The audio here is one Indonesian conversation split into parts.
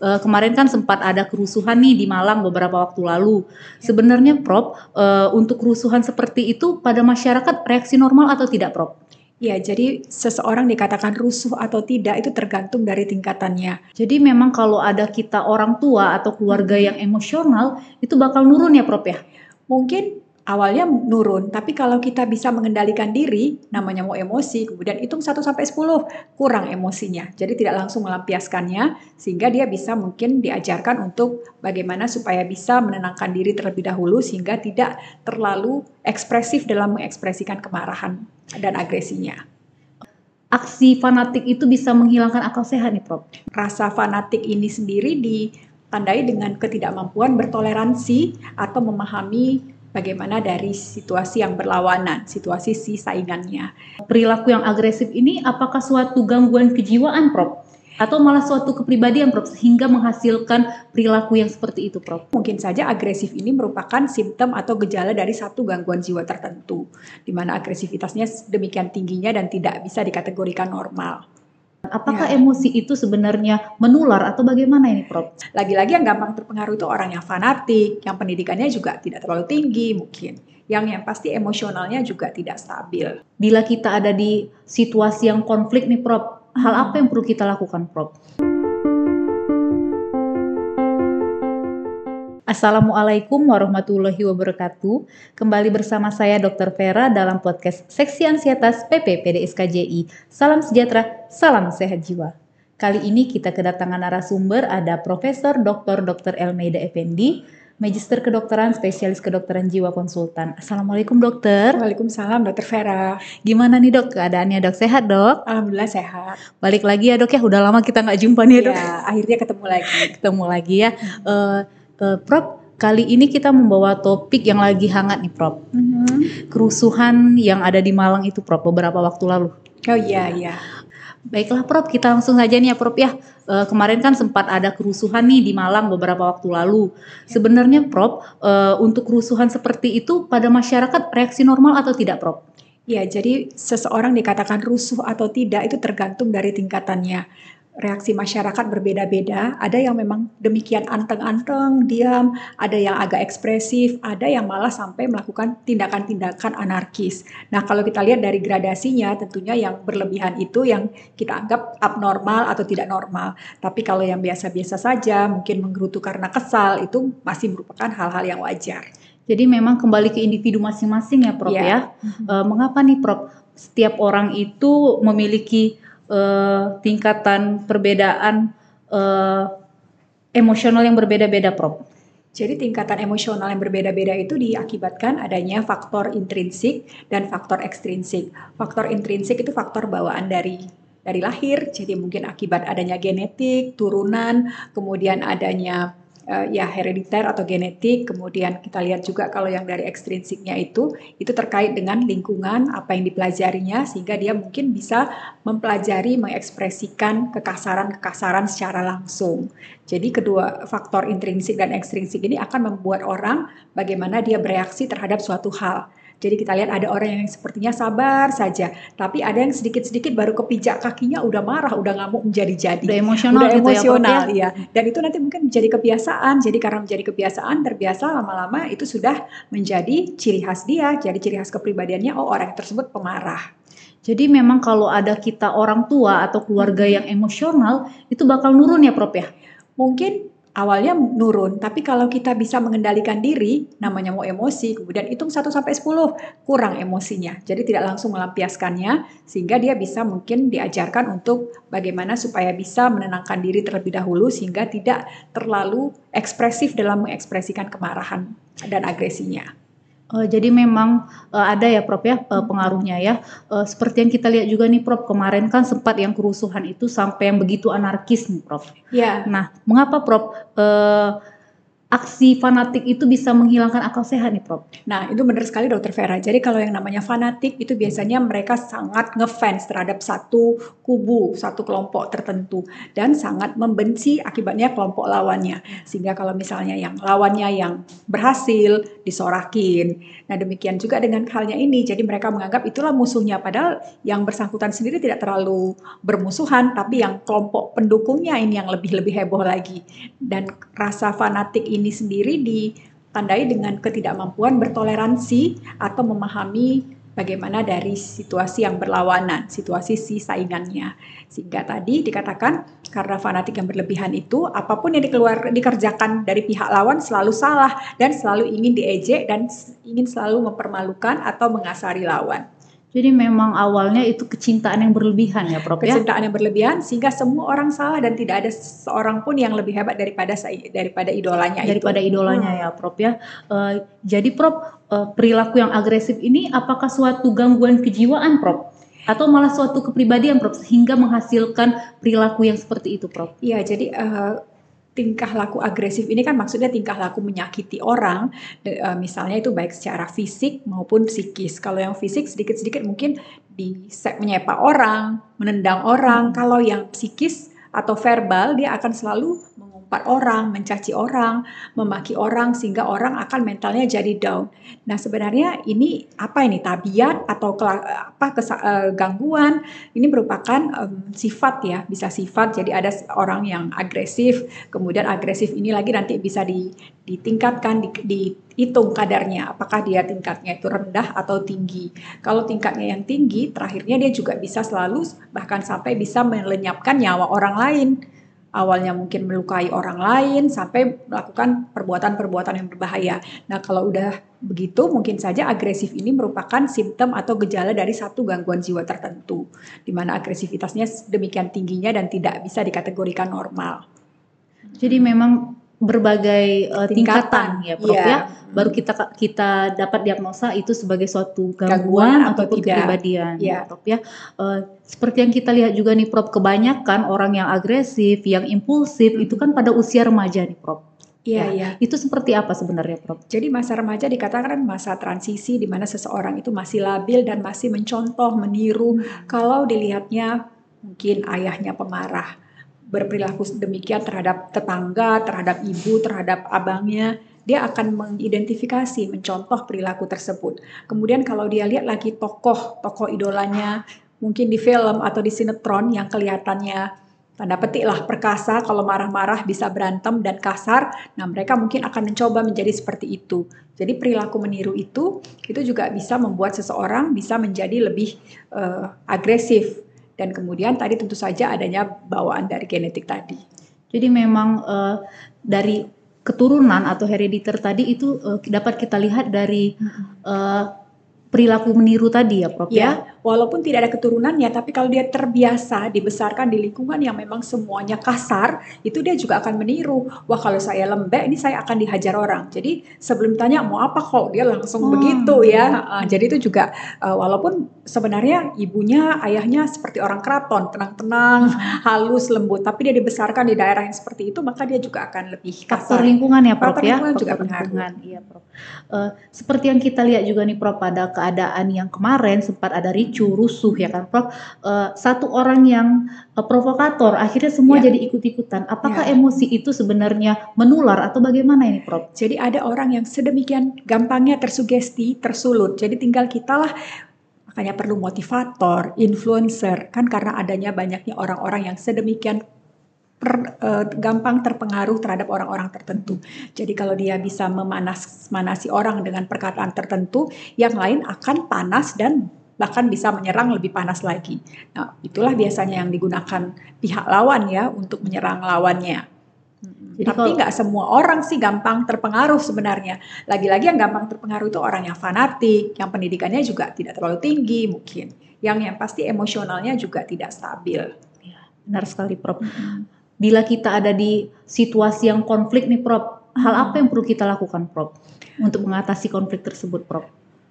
uh, kemarin kan sempat ada kerusuhan nih di Malang beberapa waktu lalu. Sebenarnya Prof, uh, untuk kerusuhan seperti itu pada masyarakat reaksi normal atau tidak Prof? Ya, jadi seseorang dikatakan rusuh atau tidak itu tergantung dari tingkatannya. Jadi memang kalau ada kita orang tua atau keluarga yang emosional itu bakal nurun ya Prof ya? Mungkin awalnya nurun, tapi kalau kita bisa mengendalikan diri, namanya mau emosi, kemudian hitung 1 sampai 10, kurang emosinya. Jadi tidak langsung melampiaskannya sehingga dia bisa mungkin diajarkan untuk bagaimana supaya bisa menenangkan diri terlebih dahulu sehingga tidak terlalu ekspresif dalam mengekspresikan kemarahan dan agresinya. Aksi fanatik itu bisa menghilangkan akal sehat nih, Prof. Rasa fanatik ini sendiri ditandai dengan ketidakmampuan bertoleransi atau memahami bagaimana dari situasi yang berlawanan, situasi si saingannya. Perilaku yang agresif ini apakah suatu gangguan kejiwaan, Prof? Atau malah suatu kepribadian, Prof, sehingga menghasilkan perilaku yang seperti itu, Prof? Mungkin saja agresif ini merupakan simptom atau gejala dari satu gangguan jiwa tertentu, di mana agresivitasnya demikian tingginya dan tidak bisa dikategorikan normal. Apakah ya. emosi itu sebenarnya menular atau bagaimana ini, Prof? Lagi-lagi yang gampang terpengaruh itu orang yang fanatik, yang pendidikannya juga tidak terlalu tinggi mungkin. Yang yang pasti emosionalnya juga tidak stabil. Bila kita ada di situasi yang konflik nih, Prof, hal hmm. apa yang perlu kita lakukan, Prof? Assalamualaikum warahmatullahi wabarakatuh. Kembali bersama saya Dr. Vera dalam podcast Seksi Ansietas PP PDSKJI. Salam sejahtera, salam sehat jiwa. Kali ini kita kedatangan narasumber ada Profesor Dr. Dr. Elmeida Effendi, Magister Kedokteran Spesialis Kedokteran Jiwa Konsultan. Assalamualaikum dokter. Waalaikumsalam dokter Vera. Gimana nih dok keadaannya dok? Sehat dok? Alhamdulillah sehat. Balik lagi ya dok ya, udah lama kita nggak jumpa nih ya, dok. Ya, akhirnya ketemu lagi. ketemu lagi ya. Hmm. Uh, Uh, Prof, kali ini kita membawa topik yang lagi hangat nih, Prof. Mm-hmm. Kerusuhan yang ada di Malang itu, Prof, beberapa waktu lalu. Oh iya, iya. Baiklah, Prof, kita langsung saja nih ya, Prof ya. Uh, kemarin kan sempat ada kerusuhan nih di Malang beberapa waktu lalu. Sebenarnya, Prof, uh, untuk kerusuhan seperti itu pada masyarakat reaksi normal atau tidak, Prof? Ya, jadi seseorang dikatakan rusuh atau tidak itu tergantung dari tingkatannya reaksi masyarakat berbeda-beda. Ada yang memang demikian anteng-anteng, diam, ada yang agak ekspresif, ada yang malah sampai melakukan tindakan-tindakan anarkis. Nah, kalau kita lihat dari gradasinya, tentunya yang berlebihan itu yang kita anggap abnormal atau tidak normal. Tapi kalau yang biasa-biasa saja, mungkin menggerutu karena kesal, itu masih merupakan hal-hal yang wajar. Jadi memang kembali ke individu masing-masing ya, Prof yeah. ya. Mm-hmm. Uh, mengapa nih, Prof? Setiap orang itu memiliki uh, tingkatan perbedaan uh, emosional yang berbeda-beda, Prof. Jadi tingkatan emosional yang berbeda-beda itu diakibatkan adanya faktor intrinsik dan faktor ekstrinsik. Faktor intrinsik itu faktor bawaan dari dari lahir, jadi mungkin akibat adanya genetik, turunan, kemudian adanya uh, ya herediter atau genetik. Kemudian kita lihat juga kalau yang dari ekstrinsiknya itu itu terkait dengan lingkungan apa yang dipelajarinya sehingga dia mungkin bisa mempelajari mengekspresikan kekasaran-kekasaran secara langsung. Jadi kedua faktor intrinsik dan ekstrinsik ini akan membuat orang bagaimana dia bereaksi terhadap suatu hal. Jadi kita lihat ada orang yang sepertinya sabar saja, tapi ada yang sedikit-sedikit baru kepijak kakinya udah marah, udah ngamuk menjadi-jadi. Udah emosional udah gitu ya, emosional, ya, ya. Dan itu nanti mungkin menjadi kebiasaan. Jadi karena menjadi kebiasaan, terbiasa lama-lama itu sudah menjadi ciri khas dia, jadi ciri khas kepribadiannya oh orang tersebut pemarah. Jadi memang kalau ada kita orang tua atau keluarga yang emosional itu bakal nurun ya Prof ya? Mungkin awalnya nurun, tapi kalau kita bisa mengendalikan diri, namanya mau emosi, kemudian hitung 1 sampai 10, kurang emosinya. Jadi tidak langsung melampiaskannya sehingga dia bisa mungkin diajarkan untuk bagaimana supaya bisa menenangkan diri terlebih dahulu sehingga tidak terlalu ekspresif dalam mengekspresikan kemarahan dan agresinya. Uh, jadi memang uh, ada ya Prof ya uh, pengaruhnya ya. Uh, seperti yang kita lihat juga nih Prof kemarin kan sempat yang kerusuhan itu sampai yang begitu anarkis nih Prof. Iya. Nah, mengapa Prof uh, aksi fanatik itu bisa menghilangkan akal sehat nih Prof. Nah itu benar sekali Dokter Vera. Jadi kalau yang namanya fanatik itu biasanya mereka sangat ngefans terhadap satu kubu, satu kelompok tertentu dan sangat membenci akibatnya kelompok lawannya. Sehingga kalau misalnya yang lawannya yang berhasil disorakin. Nah demikian juga dengan halnya ini. Jadi mereka menganggap itulah musuhnya padahal yang bersangkutan sendiri tidak terlalu bermusuhan tapi yang kelompok pendukungnya ini yang lebih-lebih heboh lagi. Dan rasa fanatik ini sendiri ditandai dengan ketidakmampuan bertoleransi atau memahami bagaimana dari situasi yang berlawanan, situasi si saingannya. Sehingga tadi dikatakan karena fanatik yang berlebihan itu apa pun yang dikeluar dikerjakan dari pihak lawan selalu salah dan selalu ingin diejek dan ingin selalu mempermalukan atau mengasari lawan. Jadi memang awalnya itu kecintaan yang berlebihan ya Prof ya? Kecintaan yang berlebihan sehingga semua orang salah dan tidak ada seorang pun yang lebih hebat daripada daripada idolanya daripada itu. idolanya hmm. ya Prof ya. Uh, jadi Prof uh, perilaku yang agresif ini apakah suatu gangguan kejiwaan Prof? Atau malah suatu kepribadian Prof sehingga menghasilkan perilaku yang seperti itu Prof? Iya jadi uh, tingkah laku agresif ini kan maksudnya tingkah laku menyakiti orang, uh, misalnya itu baik secara fisik maupun psikis. Kalau yang fisik sedikit-sedikit mungkin di menyepak orang, menendang orang. Hmm. Kalau yang psikis atau verbal dia akan selalu mengumpat orang, mencaci orang, memaki orang sehingga orang akan mentalnya jadi down. Nah, sebenarnya ini apa ini tabiat atau apa uh, gangguan? Ini merupakan um, sifat ya, bisa sifat. Jadi ada orang yang agresif, kemudian agresif ini lagi nanti bisa di, ditingkatkan, di, dihitung kadarnya. Apakah dia tingkatnya itu rendah atau tinggi? Kalau tingkatnya yang tinggi, terakhirnya dia juga bisa selalu bahkan sampai bisa melenyapkan nyawa orang lain awalnya mungkin melukai orang lain sampai melakukan perbuatan-perbuatan yang berbahaya. Nah, kalau udah begitu mungkin saja agresif ini merupakan simptom atau gejala dari satu gangguan jiwa tertentu di mana agresivitasnya demikian tingginya dan tidak bisa dikategorikan normal. Jadi memang berbagai uh, tingkatan, tingkatan ya Prof yeah. ya baru kita kita dapat diagnosa itu sebagai suatu gangguan, gangguan atau kepribadian yeah. Prof ya uh, seperti yang kita lihat juga nih Prof kebanyakan orang yang agresif yang impulsif hmm. itu kan pada usia remaja nih Prof Iya, ya, iya. Itu seperti apa sebenarnya, Prof? Jadi masa remaja dikatakan masa transisi di mana seseorang itu masih labil dan masih mencontoh, meniru hmm. kalau dilihatnya mungkin ayahnya pemarah berperilaku demikian terhadap tetangga, terhadap ibu, terhadap abangnya, dia akan mengidentifikasi, mencontoh perilaku tersebut. Kemudian kalau dia lihat lagi tokoh, tokoh idolanya, mungkin di film atau di sinetron yang kelihatannya tanda petik lah perkasa, kalau marah-marah bisa berantem dan kasar, nah mereka mungkin akan mencoba menjadi seperti itu. Jadi perilaku meniru itu, itu juga bisa membuat seseorang bisa menjadi lebih uh, agresif, dan kemudian tadi tentu saja adanya bawaan dari genetik tadi. Jadi memang uh, dari keturunan atau herediter tadi itu uh, dapat kita lihat dari uh, perilaku meniru tadi ya Prof ya. ya? Walaupun tidak ada keturunannya, tapi kalau dia terbiasa dibesarkan di lingkungan yang memang semuanya kasar, itu dia juga akan meniru. Wah kalau saya lembek, ini saya akan dihajar orang. Jadi sebelum tanya mau apa kok, dia langsung hmm. begitu ya. Uh, jadi itu juga uh, walaupun sebenarnya ibunya, ayahnya seperti orang keraton, tenang-tenang, hmm. halus, lembut, tapi dia dibesarkan di daerah yang seperti itu, maka dia juga akan lebih kasar. Faktor lingkungan ya Prof Faktor ya. Lingkungan juga lingkungan, iya Prof. Uh, seperti yang kita lihat juga nih Prof pada keadaan yang kemarin sempat ada ricu ricu, rusuh ya kan Prof. Uh, satu orang yang uh, provokator akhirnya semua ya. jadi ikut-ikutan. Apakah ya. emosi itu sebenarnya menular atau bagaimana ini Prof? Jadi ada orang yang sedemikian gampangnya tersugesti, tersulut. Jadi tinggal kita lah makanya perlu motivator, influencer kan karena adanya banyaknya orang-orang yang sedemikian per, uh, gampang terpengaruh terhadap orang-orang tertentu. Jadi kalau dia bisa memanas manasi orang dengan perkataan tertentu, yang lain akan panas dan bahkan bisa menyerang lebih panas lagi. Nah, itulah biasanya yang digunakan pihak lawan ya untuk menyerang lawannya. Jadi Tapi nggak semua orang sih gampang terpengaruh sebenarnya. Lagi-lagi yang gampang terpengaruh itu orang yang fanatik, yang pendidikannya juga tidak terlalu tinggi mungkin, yang yang pasti emosionalnya juga tidak stabil. Ya, benar sekali, Prof. Bila kita ada di situasi yang konflik nih, Prof, hal apa yang perlu kita lakukan, Prof, untuk mengatasi konflik tersebut, Prof?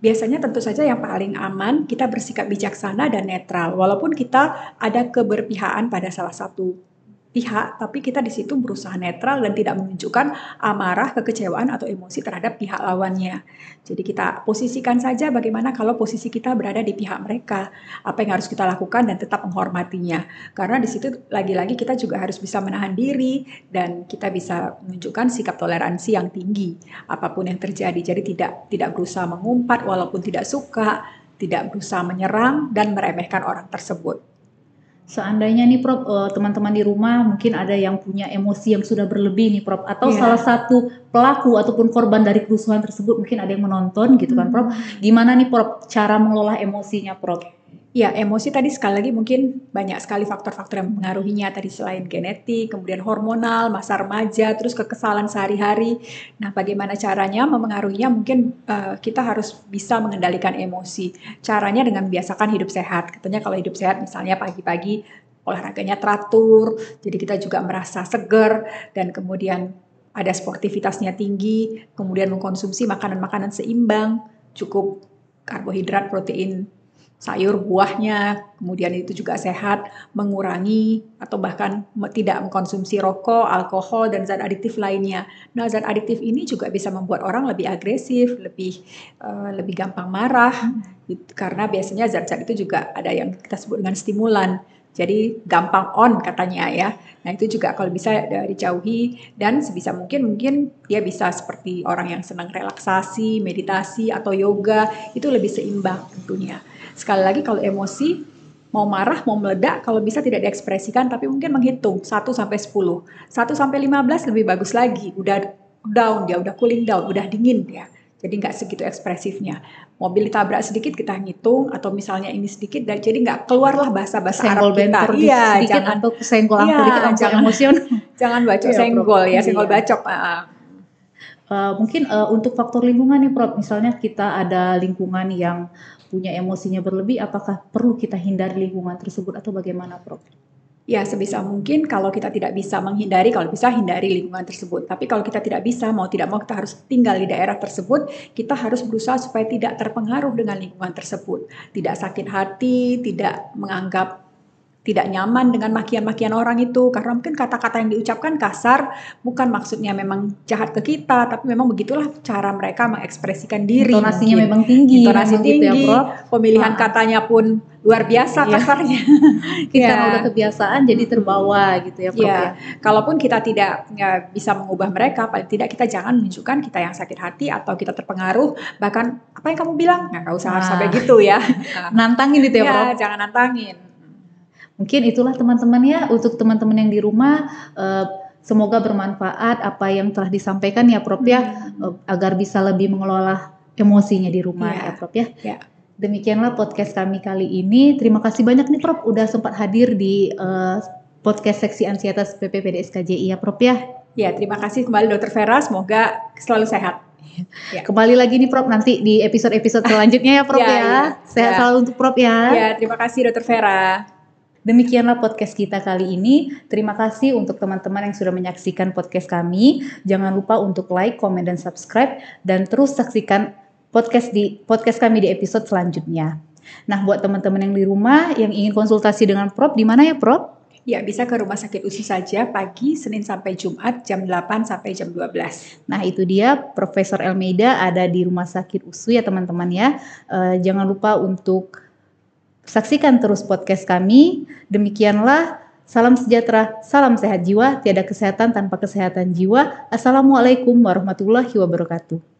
Biasanya tentu saja yang paling aman kita bersikap bijaksana dan netral walaupun kita ada keberpihakan pada salah satu pihak, tapi kita di situ berusaha netral dan tidak menunjukkan amarah, kekecewaan atau emosi terhadap pihak lawannya. Jadi kita posisikan saja bagaimana kalau posisi kita berada di pihak mereka, apa yang harus kita lakukan dan tetap menghormatinya. Karena di situ lagi-lagi kita juga harus bisa menahan diri dan kita bisa menunjukkan sikap toleransi yang tinggi apa pun yang terjadi. Jadi tidak tidak berusaha mengumpat walaupun tidak suka, tidak berusaha menyerang dan meremehkan orang tersebut. Seandainya nih Prof, uh, teman-teman di rumah mungkin ada yang punya emosi yang sudah berlebih nih Prof, atau yeah. salah satu pelaku ataupun korban dari kerusuhan tersebut mungkin ada yang menonton gitu kan Prof. Hmm. Gimana nih Prof cara mengelola emosinya Prof? Ya, emosi tadi sekali lagi mungkin banyak sekali faktor-faktor yang mengaruhinya tadi selain genetik, kemudian hormonal, masa remaja, terus kekesalan sehari-hari. Nah, bagaimana caranya memengaruhinya? Mungkin uh, kita harus bisa mengendalikan emosi. Caranya dengan membiasakan hidup sehat. Katanya kalau hidup sehat misalnya pagi-pagi olahraganya teratur, jadi kita juga merasa seger dan kemudian ada sportivitasnya tinggi, kemudian mengkonsumsi makanan-makanan seimbang, cukup karbohidrat, protein sayur buahnya, kemudian itu juga sehat, mengurangi atau bahkan tidak mengkonsumsi rokok, alkohol dan zat adiktif lainnya. Nah, zat adiktif ini juga bisa membuat orang lebih agresif, lebih uh, lebih gampang marah hmm. karena biasanya zat-zat itu juga ada yang kita sebut dengan stimulan. Jadi gampang on katanya ya. Nah itu juga kalau bisa dijauhi dan sebisa mungkin mungkin dia bisa seperti orang yang senang relaksasi, meditasi atau yoga itu lebih seimbang tentunya. Sekali lagi kalau emosi mau marah, mau meledak, kalau bisa tidak diekspresikan tapi mungkin menghitung 1 sampai 10. 1 sampai 15 lebih bagus lagi. Udah down dia, udah cooling down, udah dingin dia. Jadi nggak segitu ekspresifnya. Mobil ditabrak sedikit kita ngitung atau misalnya ini sedikit dan jadi nggak keluarlah bahasa-bahasa Arab kita. Iya, jangan atau senggol iya, dikit jangan emosion. jangan baca iya, senggol ya, senggol iya. bacok. Uh, mungkin uh, untuk faktor lingkungan nih Prof, misalnya kita ada lingkungan yang punya emosinya berlebih, apakah perlu kita hindari lingkungan tersebut atau bagaimana, Prof? Ya, sebisa mungkin kalau kita tidak bisa menghindari, kalau bisa hindari lingkungan tersebut. Tapi kalau kita tidak bisa, mau tidak mau kita harus tinggal di daerah tersebut, kita harus berusaha supaya tidak terpengaruh dengan lingkungan tersebut. Tidak sakit hati, tidak menganggap tidak nyaman dengan makian-makian orang itu karena mungkin kata-kata yang diucapkan kasar bukan maksudnya memang jahat ke kita tapi memang begitulah cara mereka mengekspresikan diri intonasinya mungkin. memang tinggi intonasi memang tinggi gitu ya, pemilihan nah. katanya pun luar biasa iya. kasarnya kita ya. udah kebiasaan jadi terbawa gitu ya Prof ya. ya kalaupun kita tidak ya, bisa mengubah mereka paling tidak kita jangan menunjukkan kita yang sakit hati atau kita terpengaruh bahkan apa yang kamu bilang nggak usah nah. sampai gitu ya nantangin itu ya, ya Prof jangan nantangin Mungkin itulah teman-teman ya untuk teman-teman yang di rumah uh, semoga bermanfaat apa yang telah disampaikan ya Prof ya hmm. uh, agar bisa lebih mengelola emosinya di rumah yeah. ya Prof ya. Yeah. Demikianlah podcast kami kali ini. Terima kasih banyak nih Prof udah sempat hadir di uh, podcast seksi ansietas PPPDSKJI ya Prof ya. Ya, terima kasih kembali Dokter Vera. Semoga selalu sehat. Ya. Kembali lagi nih Prof nanti di episode-episode selanjutnya ya Prof ya. ya. Sehat ya. selalu untuk Prof ya. Ya, terima kasih Dokter Vera. Demikianlah podcast kita kali ini. Terima kasih untuk teman-teman yang sudah menyaksikan podcast kami. Jangan lupa untuk like, comment, dan subscribe. Dan terus saksikan podcast di podcast kami di episode selanjutnya. Nah, buat teman-teman yang di rumah yang ingin konsultasi dengan Prof, di mana ya Prof? Ya, bisa ke Rumah Sakit USU saja pagi Senin sampai Jumat jam 8 sampai jam 12. Nah, itu dia Profesor Elmeida ada di Rumah Sakit USU ya teman-teman ya. Uh, jangan lupa untuk Saksikan terus podcast kami. Demikianlah salam sejahtera, salam sehat jiwa, tiada kesehatan tanpa kesehatan jiwa. Assalamualaikum warahmatullahi wabarakatuh.